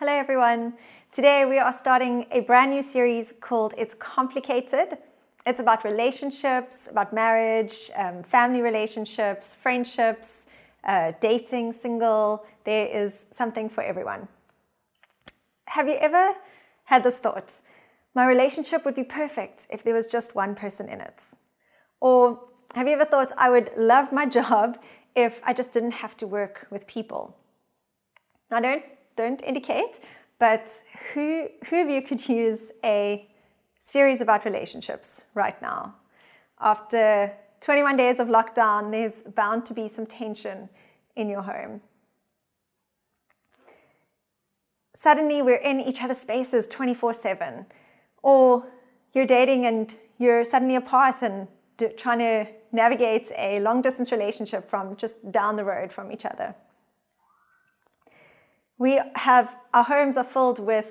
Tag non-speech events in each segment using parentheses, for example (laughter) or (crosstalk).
Hello, everyone. Today we are starting a brand new series called It's Complicated. It's about relationships, about marriage, um, family relationships, friendships, uh, dating, single. There is something for everyone. Have you ever had this thought? My relationship would be perfect if there was just one person in it. Or have you ever thought I would love my (laughs) job if I just didn't have to work with people? Now, don't don't indicate, but who, who of you could use a series about relationships right now? After 21 days of lockdown, there's bound to be some tension in your home. Suddenly, we're in each other's spaces 24 7. Or you're dating and you're suddenly apart and trying to navigate a long distance relationship from just down the road from each other. We have, our homes are filled with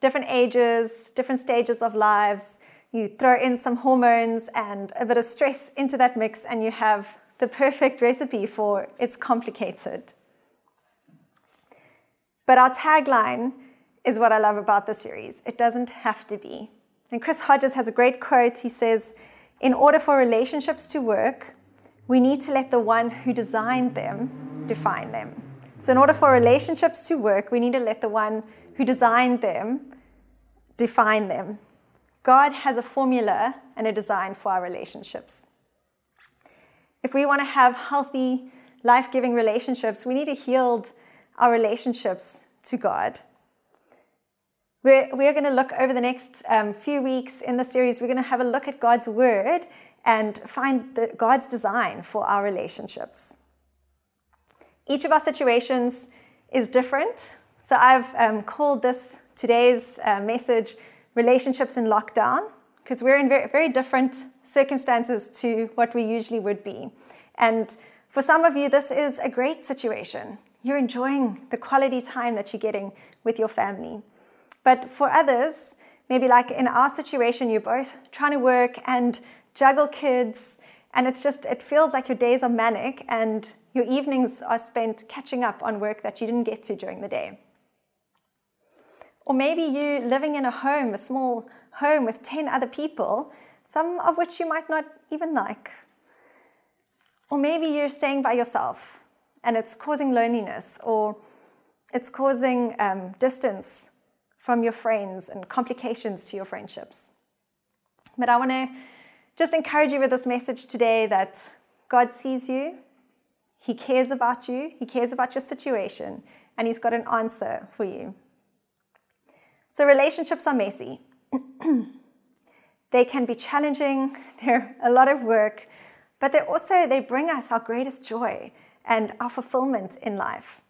different ages, different stages of lives. You throw in some hormones and a bit of stress into that mix, and you have the perfect recipe for it's complicated. But our tagline is what I love about the series. It doesn't have to be. And Chris Hodges has a great quote. He says, In order for relationships to work, we need to let the one who designed them define them. So, in order for relationships to work, we need to let the one who designed them define them. God has a formula and a design for our relationships. If we want to have healthy, life giving relationships, we need to heal our relationships to God. We're, we're going to look over the next um, few weeks in the series, we're going to have a look at God's Word and find the, God's design for our relationships. Each of our situations is different. So I've um, called this today's uh, message Relationships in Lockdown because we're in very, very different circumstances to what we usually would be. And for some of you, this is a great situation. You're enjoying the quality time that you're getting with your family. But for others, maybe like in our situation, you're both trying to work and juggle kids and it's just, it feels like your days are manic and your evenings are spent catching up on work that you didn't get to during the day. Or maybe you living in a home, a small home with 10 other people, some of which you might not even like. Or maybe you're staying by yourself and it's causing loneliness or it's causing um, distance from your friends and complications to your friendships. But I want to just encourage you with this message today that God sees you, He cares about you, He cares about your situation, and He's got an answer for you. So, relationships are messy. (clears throat) they can be challenging, (laughs) they're a lot of work, but they also they bring us our greatest joy and our fulfillment in life.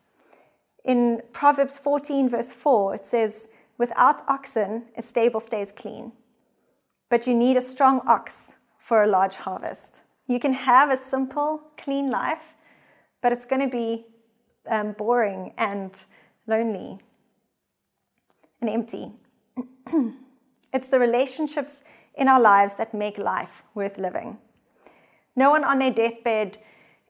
In Proverbs 14, verse 4, it says, Without oxen, a stable stays clean but you need a strong ox for a large harvest. You can have a simple, clean life, but it's going to be um, boring and lonely and empty. (clears throat) it's the relationships in our lives that make life worth living. No one on their deathbed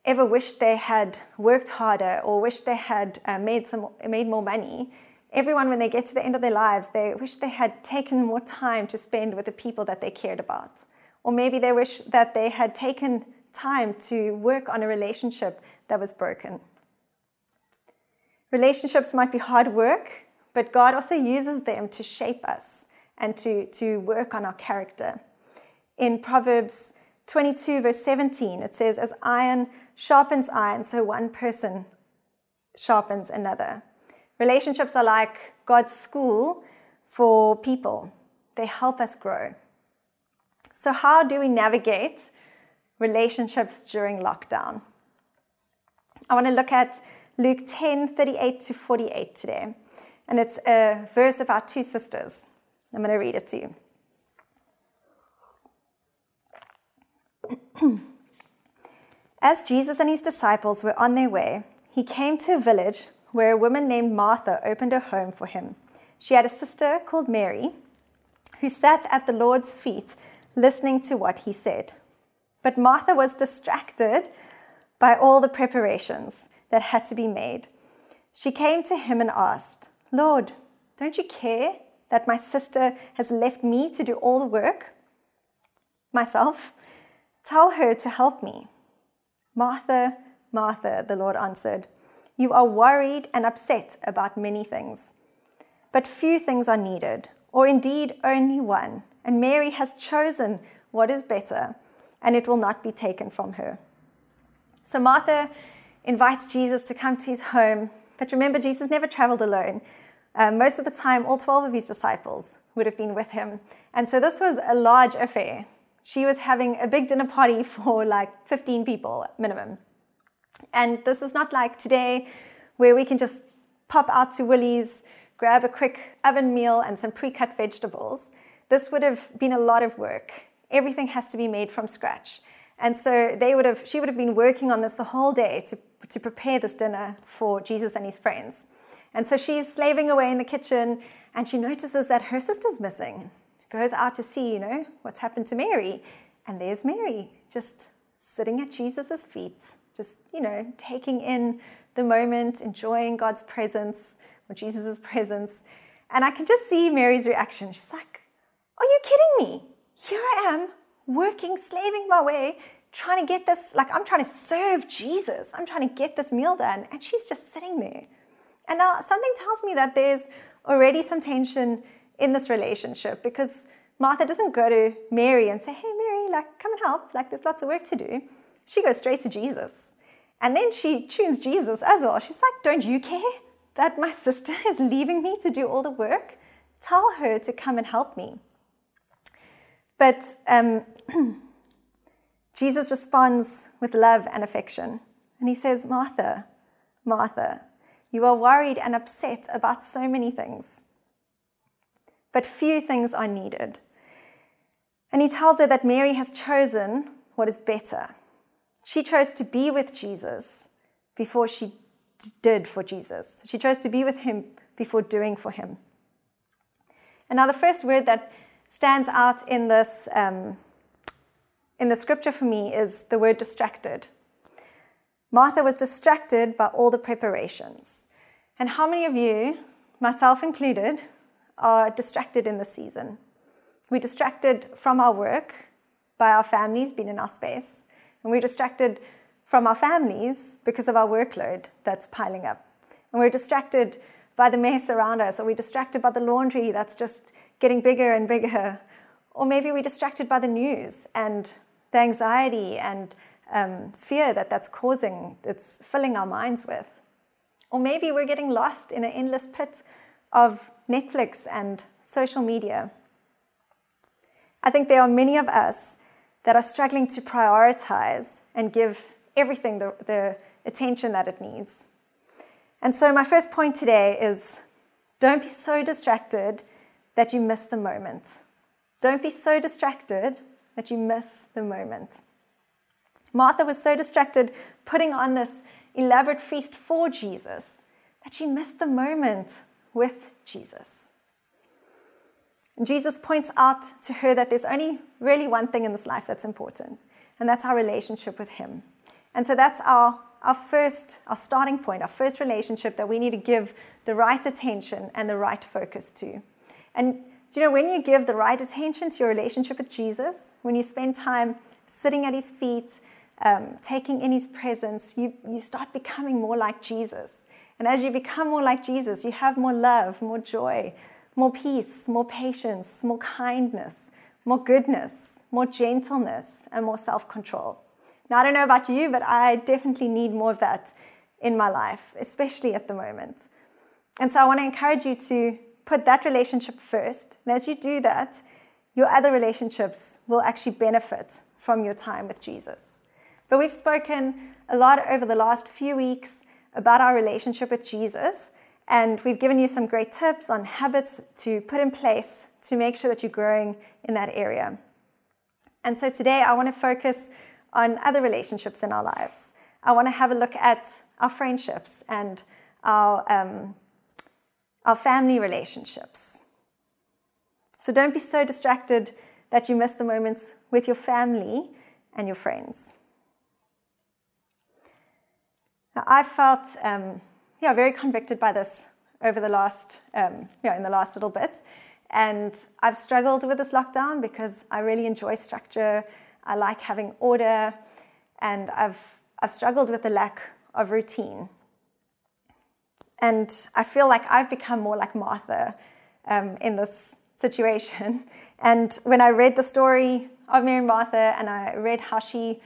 ever wished they had worked harder or wished they had uh, made some made more money everyone, when they get to the end of their lives, they wish they had taken more time to spend with the people that they cared about. Or maybe they wish that they had taken time to work on a relationship that was broken. Relationships might be hard work, but God also uses them to shape us and to, to work on our character. In Proverbs 22, verse 17, it says, As iron sharpens iron, so one person sharpens another. Relationships are like God's school for people, they help us grow. So, how do we navigate relationships during lockdown? I want to look at Luke 10 38 to 48 today. And it's a verse about two sisters. I'm going to read it to you. (clears throat) As Jesus and his disciples were on their way, he came to a village where a woman named Martha opened her home for him. She had a sister called Mary who sat at the Lord's feet listening to what he said. But Martha was distracted by all the preparations that had to be made. She came to him and asked, Lord, Don't you care that my sister has left me to do all the work myself? Tell her to help me. Martha, Martha, the Lord answered, you are worried and upset about many things. But few things are needed, or indeed only one, and Mary has chosen what is better, and it will not be taken from her. So Martha invites Jesus to come to his home, but remember, Jesus never traveled alone. Um, most of the time, all 12 of his disciples would have been with him. And so this was a large affair. She was having a big dinner party (laughs) for like 15 people minimum. And this is not like today where we can just pop out to Woolies, grab a quick oven meal and some pre cut vegetables. This would have been a lot of work. Everything has to be made from scratch. And so they would have, she would have been working on this the whole day to, to prepare this dinner for Jesus and his friends. And so she's slaving away in the kitchen and she notices that her sister's missing. Goes out to see, you know, what's happened to Mary. And there's Mary, just sitting at Jesus' feet, just, you know, taking in the moment, enjoying God's presence or Jesus' presence. And I can just see Mary's reaction. She's like, Are you kidding me? Here I am, working, slaving my way, trying to get this, like, I'm trying to serve Jesus. I'm trying to get this meal done. And she's just sitting there. And now something tells me that there's already some tension in this relationship because Martha doesn't go to Mary and say, Hey, Mary, like, come and help. Like, there's lots of work to do. She goes straight to Jesus. And then she tunes Jesus as well. She's like, Don't you care that my sister is leaving me to do all the work? Tell her to come and help me. But um, (clears throat) Jesus responds with love and affection. And he says, Martha, Martha, you are worried and upset about so many things. But few things are needed. And he tells her that Mary has chosen what is better she chose to be with Jesus before she did for Jesus. She chose to be with him before doing for him. And now, the first word that stands out in this um, in the scripture for me is the word distracted. Martha was distracted by all the preparations. And how many of you, myself included, are distracted in this season? We're distracted from our work by our families being in our space. And we're distracted from our families because of our workload that's piling up. And we're distracted by the mess around us, or we're distracted by the laundry that's just getting bigger and bigger. Or maybe we're distracted by the news and the anxiety and um, fear that that's causing, it's filling our minds with. Or maybe we're getting lost in an endless pit of Netflix and social media. I think there are many of us that are struggling to prioritize and give everything the, the attention that it needs. And so, my first point today is don't be so distracted that you miss the moment. Don't be so distracted that you miss the moment. Martha was so distracted putting on this elaborate feast for Jesus that she missed the moment with Jesus. And Jesus points out to her that there's only really one thing in this life that's important, and that's our relationship with Him. And so that's our, our first, our starting point, our first relationship that we need to give the right attention and the right focus to. And do you know, when you give the right attention to your relationship with Jesus, when you spend time sitting at His feet, um, taking in His presence, you, you start becoming more like Jesus. And as you become more like Jesus, you have more love, more joy, more peace, more patience, more kindness, more goodness, more gentleness, and more self control. Now, I don't know about you, but I definitely need more of that in my life, especially at the moment. And so I want to encourage you to put that relationship first. And as you do that, your other relationships will actually benefit from your time with Jesus. But we've spoken a lot over the last few weeks about our relationship with Jesus. And we've given you some great tips on habits to put in place to make sure that you're growing in that area. And so today I want to focus on other relationships in our lives. I want to have a look at our friendships and our, um, our family relationships. So don't be so distracted that you miss the moments with your family and your friends. Now, I felt um, yeah, very convicted by this over the last, um, yeah, in the last little bit. And I've struggled with this lockdown because I really enjoy structure. I like having order, and I've I've struggled with the lack of routine. And I feel like I've become more like Martha um, in this situation. (laughs) And when I read the story of Mary and Martha and I read how she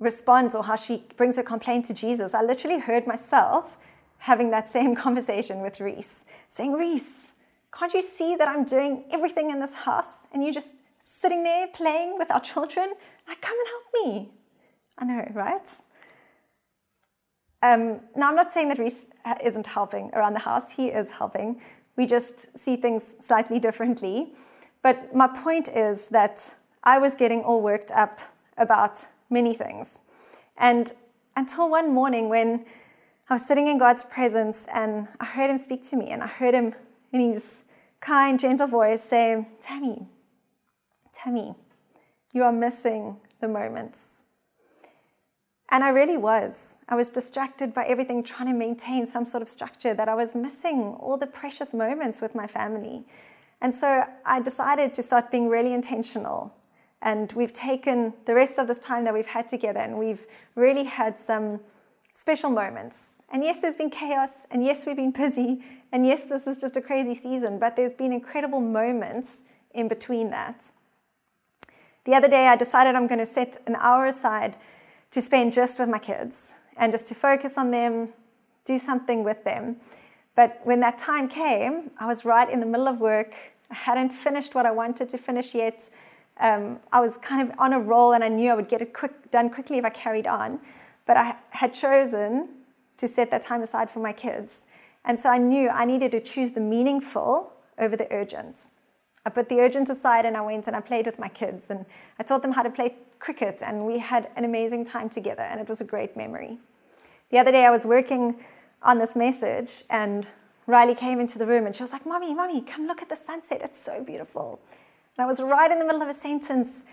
responds or how she brings her complaint to Jesus, I literally heard myself having that same (laughs) conversation with Reese, saying, Reese, can't you see that I'm doing everything in this house and you're just sitting there playing with our children? Like, come and help me. I know, right? Um, now, I'm not saying that Reese isn't helping around the house, he is helping. We just see things slightly differently. But my point is that I was getting all worked up about many things. And until one morning when I was sitting in God's presence and I heard him speak to me, and I heard him in his kind, gentle voice say, Tammy, Tammy, you are missing the moments. And I really was. I was distracted by everything, trying to maintain some sort of structure, that I was missing all the precious moments with my family. And so I decided to start being really intentional. And we've taken the rest of this time that we've had together and we've really had some special moments. And yes, there's been chaos, and yes, we've been busy, and yes, this is just a crazy season, but there's been incredible moments in between that. The other day, I decided I'm going to set an hour aside to spend just with my kids and just to focus on them, do something with them. But when that time came, I was right in the middle of work. I hadn't finished what I wanted to finish yet. Um, I was kind of on a roll and I knew I would get it quick, done quickly if I carried on. But I had chosen to set that time aside for my kids. And so I knew I needed to choose the meaningful over the urgent. I put the urgent aside and I went and I played with my kids and I taught them how to play cricket and we had an amazing time together and it was a great memory. The other day I was working on this message and Riley came into the room and she was like, Mommy, Mommy, come look at the sunset. It's so beautiful. And I was right in the middle of a sentence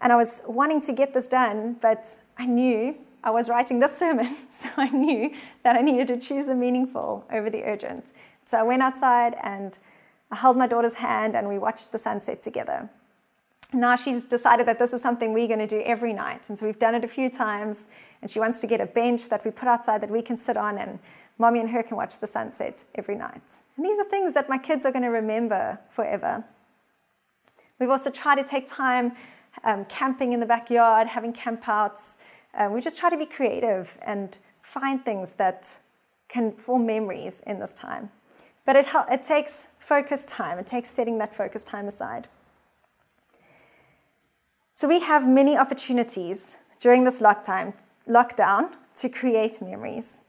and I was wanting to get this done, but I knew I was writing this sermon, (laughs) so I knew that I needed to choose the meaningful over the urgent. So I went outside and I held my daughter's hand and we watched the sunset together. Now she's decided that this is something we're going to do every night. And so we've done it a few times. And she wants to get a bench that we put outside that we can sit on, and mommy and her can watch the sunset every night. And these are things that my kids are going to remember forever. We've also tried to take time um, camping in the backyard, having campouts. Um, we just try to be creative and find things that can form memories in this time. But it, it takes focused time, it takes setting that focused time aside. So we have many opportunities during this lockdown, lockdown to create memories,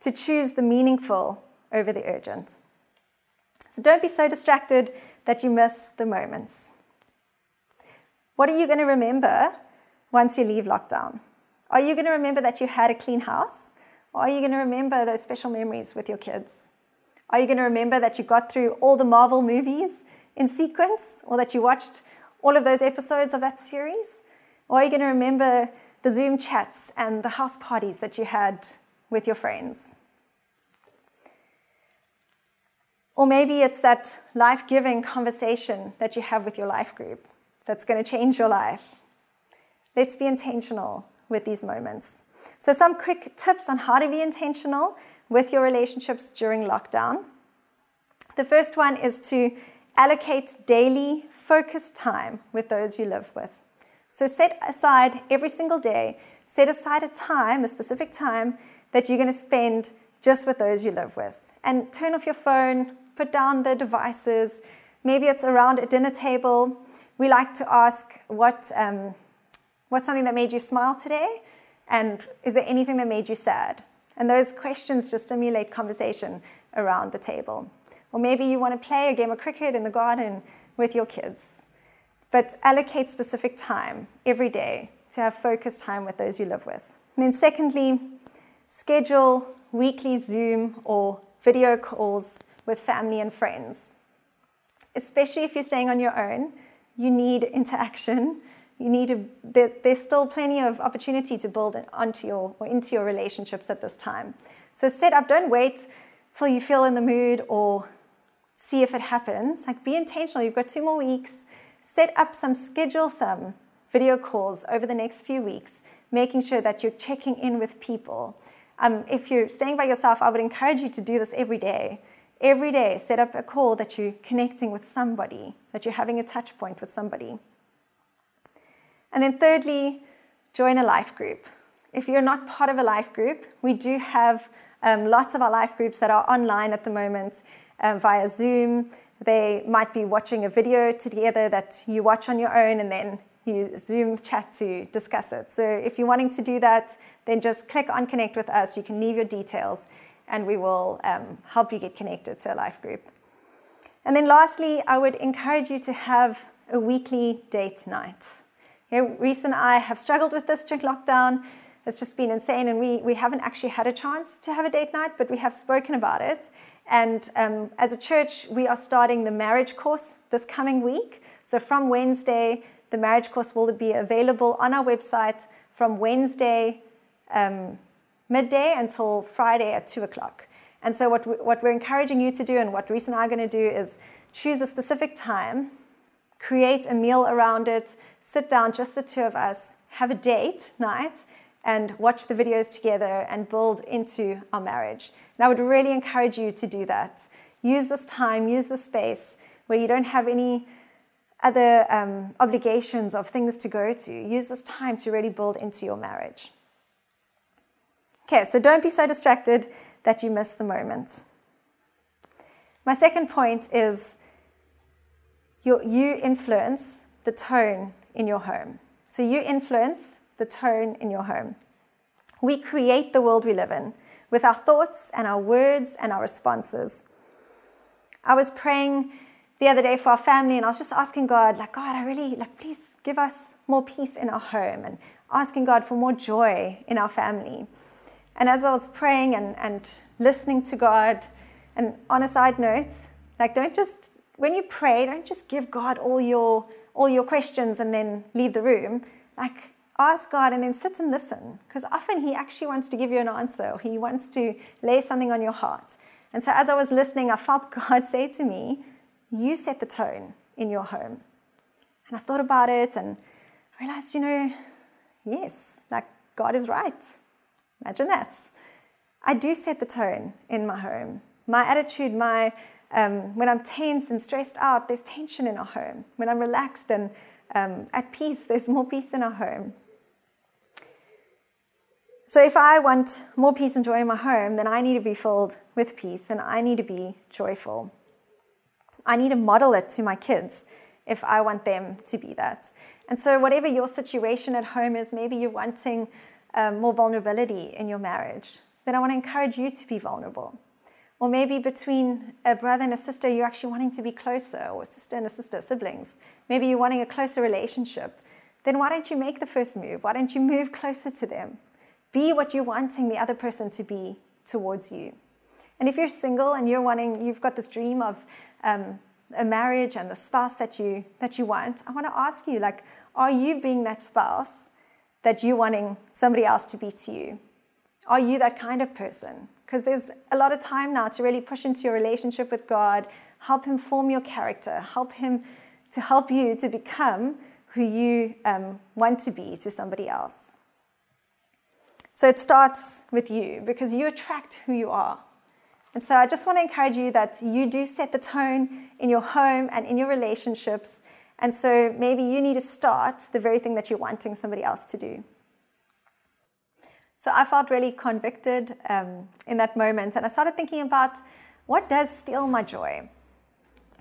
to choose the meaningful over the urgent. So don't be so distracted that you miss the moments. What are you going to remember once you leave lockdown? Are you going to remember that you had a clean house? Or are you going to remember those special memories with your kids? Are you going to remember that you got through all the Marvel movies in sequence or that you watched all of those episodes of that series? Or are you going to remember the Zoom chats and the house parties that you had with your friends? Or maybe it's that life giving conversation that you have with your life group that's going to change your life. Let's be intentional with these moments. So, some quick tips on how to be intentional with your relationships during lockdown. The first one is to allocate daily focused time with those you live with. So set aside every single day, set aside a time, a specific time that you're going to spend just with those you live with. And turn off your phone, put down the devices. Maybe it's around a dinner table. We like to ask what, um, what's something that made you smile today? And is there anything that made you sad? And those questions just stimulate conversation around the table. Or maybe you want to play a game of cricket in the garden with your kids. But allocate specific time every day to have focused time with those you live with. And then, secondly, schedule weekly Zoom or video calls with family and friends. Especially if you're staying on your own, you need (laughs) interaction you need to there, there's still plenty of opportunity to build onto your or into your relationships at this time so set up don't wait till you feel in the mood or see if it happens. Like be intentional. You've got two more weeks. Set up some, schedule some video calls over the next few weeks, making sure that you're checking in with people. Um, if you're staying by yourself, I would encourage you to do this every day. Every day, set up a call that you're connecting with somebody, that you're having a touch point with somebody. And then, thirdly, join a life group. If you're not part of a life group, we do have um, lots of our life groups that are online at the moment um, via Zoom. They might be watching a video together that you watch on your own and then you Zoom chat to discuss it. So if you're wanting to do that, then just click on connect with us. You can leave your details and we will um, help you get connected to a life group. And then lastly, I would encourage you to have a weekly date night. Reese and I have struggled with this during lockdown. It's just been insane, and we, we haven't actually had a chance to have a date night, but we have spoken about it. And um, as a church, we are starting the marriage course this coming week. So from Wednesday, the marriage course will be available on our website from Wednesday um, midday until Friday at 2 o'clock. And so, what, we, what we're encouraging you to do, and what Reese and I are going to do, is choose a specific time, create a meal around it, sit down, just the two of us, have a date night, and watch the videos together and build into our marriage. And I would really encourage you to do that. Use this time, use the space where you don't have any other um, obligations of things to go to. Use this time to really build into your marriage. Okay, so don't be so distracted that you miss the moment. My second point is your, you influence the tone in your home. So you influence the tone in your home. We create the world we live in with our thoughts and our words and our responses. I was praying the other day for our family and I was just asking God, like, God, I really, like, please give us more peace in our home and asking God for more joy in our family. And as I was praying and, and listening to God, and on a side note, like, don't just, when you pray, don't just give God all your all your questions and then leave the room. Like, ask God and then sit and listen. Because often He actually wants to give you an answer, He wants to lay something on your heart. And so as I was listening, I felt (laughs) God say to me, You set the tone in your home. And I thought about it and I realized, you know, yes, like God is right. Imagine that. I do set the tone in my home. My attitude, my um, when I'm tense and stressed out, there's tension in our home. When I'm relaxed and um, at peace, there's more peace in our home. So, if I want more peace and joy in my home, then I need to be filled with peace and I need to be joyful. I need to model it to my kids if I want them to be that. And so, whatever your situation at home is, maybe you're wanting um, more vulnerability in your marriage, then I want to encourage you to be vulnerable. Or maybe between a brother and a sister, you're actually wanting to be closer, or a sister and a sister, siblings. Maybe you're wanting a closer relationship. Then why don't you make the first move? Why don't you move closer to them? Be what you're wanting the other person to be towards you. And if you're single and you're wanting, you've got this dream of um, a marriage and the spouse that you that you want, I want to ask you, like, are you being that spouse that you're wanting somebody else to be to you? Are you that kind of person? Because there's a lot of time now to really push into your relationship with God, help Him form your character, help Him to help you to become who you um, want to be to somebody else. So it starts with you because you attract who you are. And so I just want to encourage you that you do set the tone in your home and in your relationships. And so maybe you need to start the very thing that you're wanting somebody else to do. So I felt really convicted um, in that moment, and I started thinking about what does steal my joy.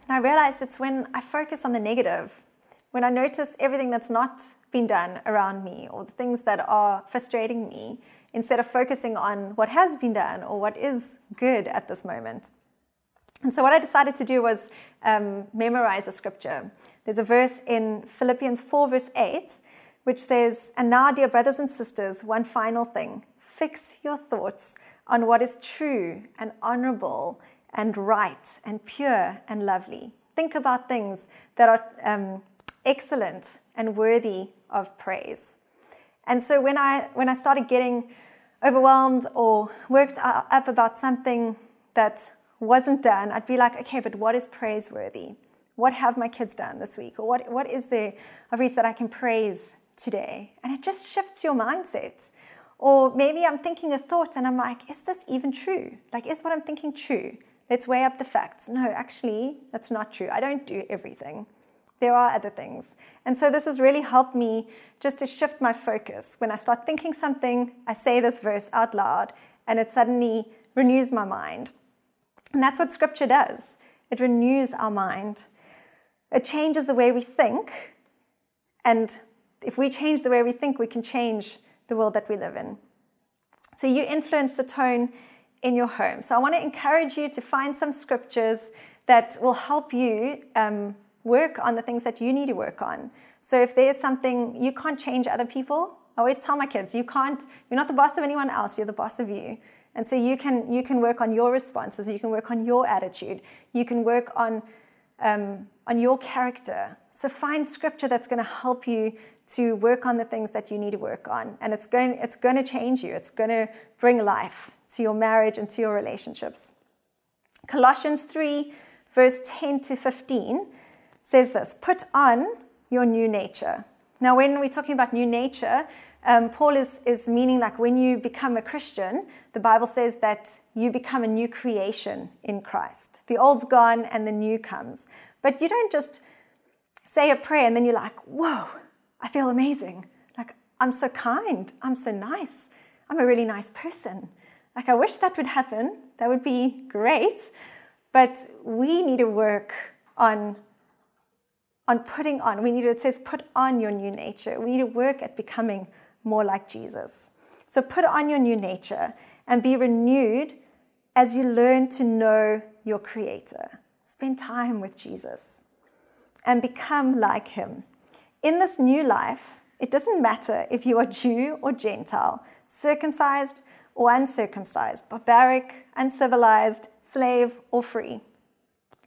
And I realized it's when I focus on the negative, when I notice everything that's not been done around me or the things that are frustrating me, instead of focusing on what has been done or what is good at this moment. And so, what I decided to do was um, memorize a scripture. There's a verse in Philippians 4, verse 8 which says, And now, dear brothers and sisters, one final thing fix your thoughts on what is true and honorable and right and pure and lovely. Think about things that are um, excellent and worthy of praise. And so when I when I started getting overwhelmed or worked up about something that wasn't done, I'd be like, okay, but what is praiseworthy? What have my kids done this week? Or what, what is there of Reese that I can praise today? And it just shifts your mindset. Or maybe I'm thinking a thought and I'm like, is this even true? Like, is what I'm thinking true? Let's weigh up the facts. No, actually, that's not true. I don't do everything. There are other things. And so this has really helped me just to shift my focus. When I start thinking something, I say this verse out loud and it suddenly renews my mind. And that's what scripture does it renews our mind, it changes the way we think. And if we change the way we think, we can change the world that we live in. So you influence the tone in your home. So I want to encourage you to find some scriptures that will help you um, work on the things that you need to work on. So if there's something you can't change other people, I always tell my kids, you can't, you're not the boss of anyone else, you're the boss of you. And so you can you can work on your responses, you can work on your attitude, you can work on um, on your character. So find scripture that's going to help you to work on the things that you need to work on, and it's going it's going to change you. It's going to bring life to your marriage and to your relationships. Colossians three, verse ten to fifteen, says this: Put on your new nature. Now, when we're talking about new nature, um, Paul is, is meaning like when you become a Christian, the Bible says that you become a new creation in Christ. The old's gone and the new comes. But you don't just say a prayer and then you're like, whoa, I feel amazing. Like, I'm so kind. I'm so nice. I'm a really nice person. Like, I wish that would happen. That would be great. But we need to work on on putting on. We need to, it says, put on your new nature. We need to work at becoming more like Jesus. So put on your new nature and be renewed as you learn to know your Creator. Spend time with Jesus and become like Him. In this new life, it doesn't matter if you are Jew or Gentile, circumcised or uncircumcised, barbaric, uncivilized, slave or free.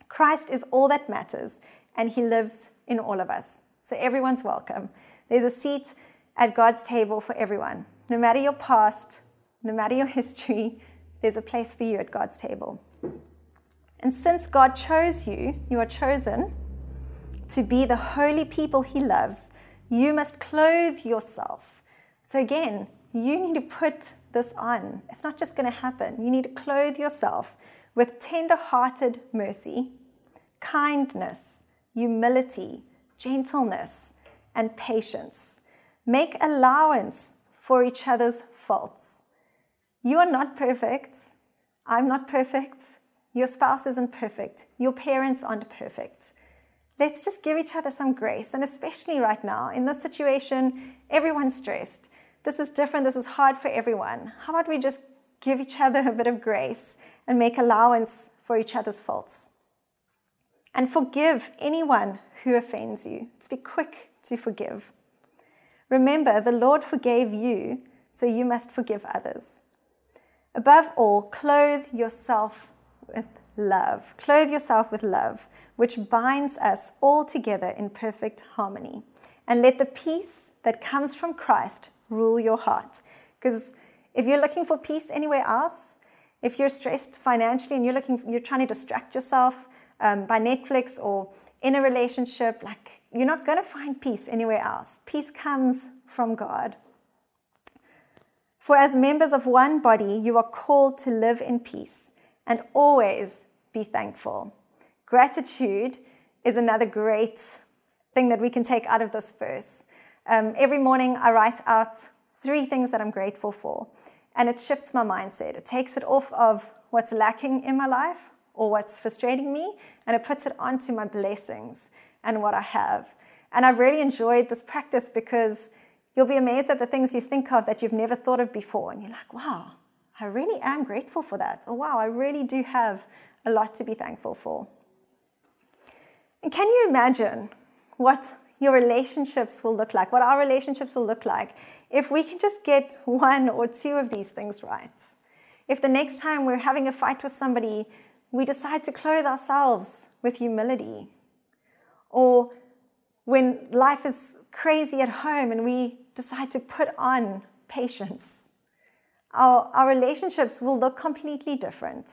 Christ is all that matters, and He lives in all of us. So everyone's welcome. There's a seat at God's table for everyone. No matter your past, no matter your history, there's a place for you at God's table. And since God chose you, you are chosen to be the holy people He loves, you must clothe yourself. So, again, you need to put this on. It's not just going to happen. You need to clothe yourself with tender hearted mercy, kindness, humility, gentleness, and patience Make allowance for each other's faults. You are not perfect. I'm not perfect. Your spouse isn't perfect. Your parents aren't perfect. Let's just give each other some grace. And especially right now, in this situation, everyone's stressed. This is different. This is hard for everyone. How about we just give each other a bit of grace and make allowance for each other's faults? And forgive anyone who offends you. Let's be quick to forgive. Remember, the Lord forgave you, so you must forgive others. Above all, clothe yourself with love. Clothe yourself with love, which binds us all together in perfect harmony. And let the peace that comes from Christ rule your heart. Because if you're looking for peace anywhere else, if you're stressed financially and you're looking, you're trying to distract yourself um, by Netflix or in a relationship, like you're not going to find peace anywhere else. Peace comes from God. For as members of one body, you are called to live in peace and always be thankful. Gratitude is another great thing that we can take out of this verse. Um, every morning, I write out three things that I'm grateful for, and it shifts my mindset. It takes it off of what's lacking in my life or what's frustrating me, and it puts it onto my blessings and what I have. And I've really enjoyed this practice because you'll be amazed at the things you think of that you've never thought of before. And you're like, wow, I really am grateful for that. Or wow, I really do have a lot to be thankful for. And can you imagine what your relationships will look like, what our relationships will look like if we can just get one or two of these things right? If the next time we're having a fight with somebody, we decide to clothe ourselves with humility or when life is crazy at home and we decide to put on patience. Our, our relationships will look completely different.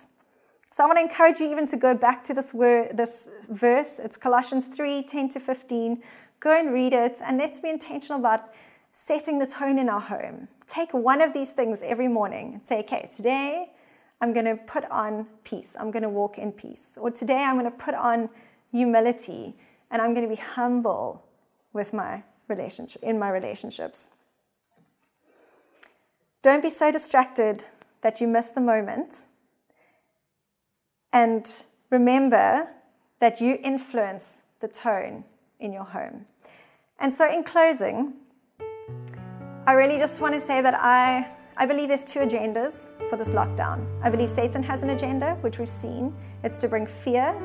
So I want to encourage you even to go back to this word, this verse. It's Colossians 3 10 to 15. Go and read it, and let's be intentional about setting the tone in our home. Take one of these things every morning and say, okay, today I'm going to put on peace. I'm going to walk in peace. Or today I'm going to put on humility and I'm going to be humble with my relationship in my relationships. Don't be so distracted that you miss the moment. And remember that you influence the tone in your home. And so, in closing, I really just want to say that I, I believe there's two agendas for this lockdown. I believe Satan has an agenda, which we've seen. It's to bring fear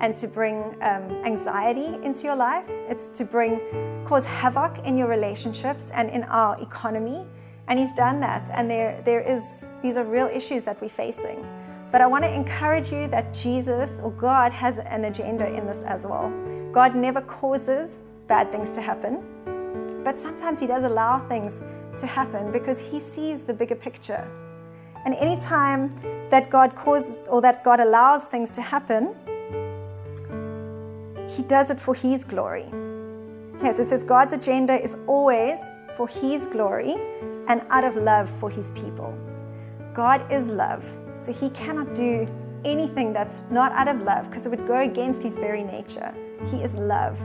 and to bring um, anxiety into your life. It's to bring, cause havoc in your relationships and in our economy. And he's done that. And there, there is, these are real issues that we're facing. But I want to encourage you that Jesus or God has an agenda in this as well. God never causes bad things to happen, but sometimes He does allow things to happen because He sees the bigger picture. And any time that God causes or that God allows things to happen, He does it for His glory. Okay, so it says God's agenda is always for His glory and out of love for His people. God is love. So he cannot do anything that's not out of love because it would go against his very nature. He is love.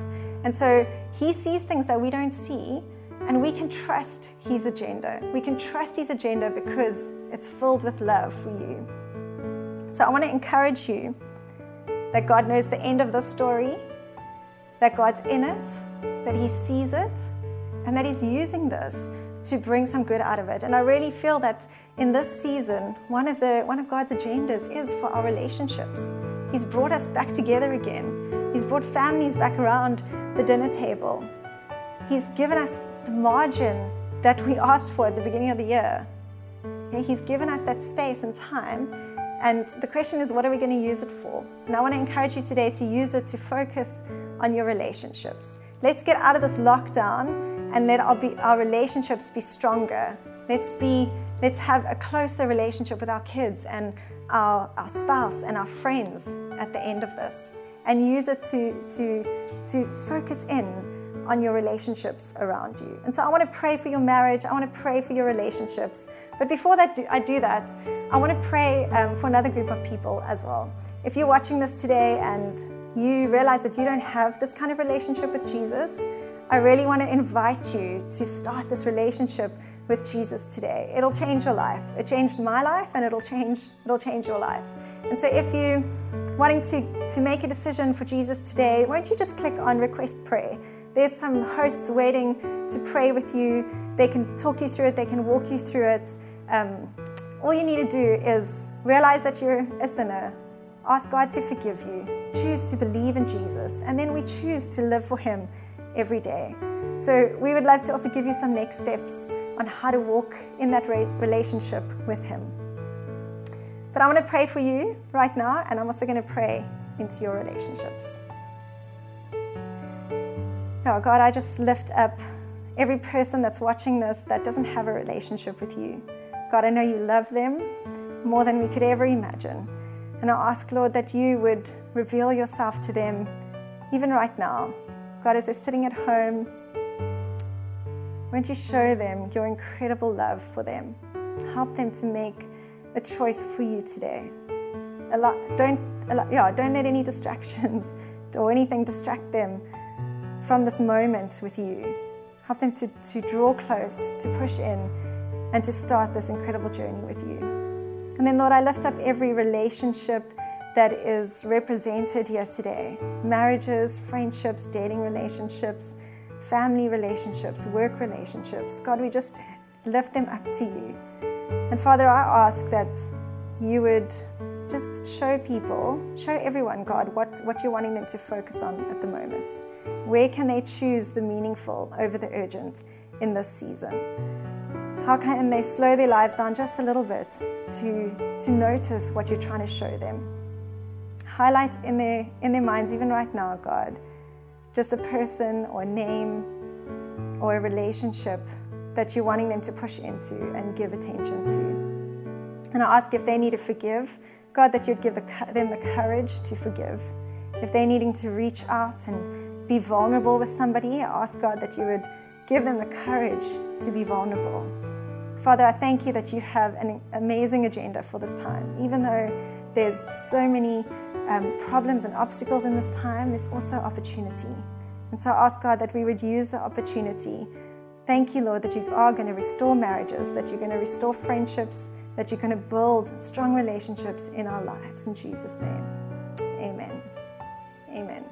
And so he sees things that we don't see, and we can trust his agenda. We can trust his agenda because it's filled with love for you. So I want to encourage you that God knows the end of the story, that God's in it, that he sees it, and that he's using this to bring some good out of it. And I really feel that in this season, one of the one of God's agendas is for our relationships. He's brought us back together again. He's brought families back around the dinner table. He's given us the margin that we asked for at the beginning of the year. He's given us that space and time. And the question is, what are we going to use it for? And I want to encourage you today to use it to focus on your relationships. Let's get out of this lockdown and let our, be, our relationships be stronger. Let's be let's have a closer relationship with our kids and our, our spouse and our friends at the end of this and use it to, to, to focus in on your relationships around you. And so I want to pray for your marriage. I want to pray for your relationships. But before that, I do that, I want to pray um, for another group of people as well. If you're watching this today and you realize that you don't have this kind of relationship with Jesus, I really want to invite you to start this relationship with Jesus today. It'll change your life. It changed my life and it'll change it'll change your life. And so if you wanting to, to make a decision for Jesus today, why don't you just click on request prayer? There's some hosts waiting to pray with you. They can talk you through it, they can walk you through it. Um, all you need to do is realize that you're a sinner, ask God to forgive you, choose to believe in Jesus, and then we choose to live for Him every day. So we would love to also give you some next steps on how to walk in that relationship with Him. But I want to pray for you right now, and I'm also going to pray into your relationships. Oh, God, I just lift up every person that's watching this that doesn't have a relationship with you. God, I know you love them more than we could ever imagine. And I ask, Lord, that you would reveal yourself to them even right now. God, as they're sitting at home, won't you show them your incredible love for them? Help them to make a choice for you today. Don't, yeah, don't let any distractions (laughs) or anything distract them from this moment with you. Help them to, to draw close, to push in, and to start this incredible journey with you. And then, Lord, I lift up every relationship that is represented here today marriages, friendships, dating relationships family relationships, work relationships. God, we just lift them up to you. And Father, I ask that you would just show people, show everyone, God, what, what you're wanting them to focus on at the moment. Where can they choose the meaningful over the urgent in this season? How can they slow their lives down just a little bit to, to notice what you're trying to show them? Highlight in their, in their minds, even right now, God, just a person or a name or a relationship that you're wanting them to push into and give attention to. And I ask if they need to forgive God, that you'd give the, them the courage to forgive. If they're needing to reach out and be vulnerable with somebody, I ask God that you would give them the courage to be vulnerable. Father, I thank you that you have an amazing agenda for this time. Even though there's so many um, problems and obstacles in this time, there's also opportunity. And so I ask God that we would use the opportunity. Thank you, Lord, that you are going to restore marriages, that you're going to restore friendships, that you're going to build strong relationships in our lives. In Jesus' name, amen. amen.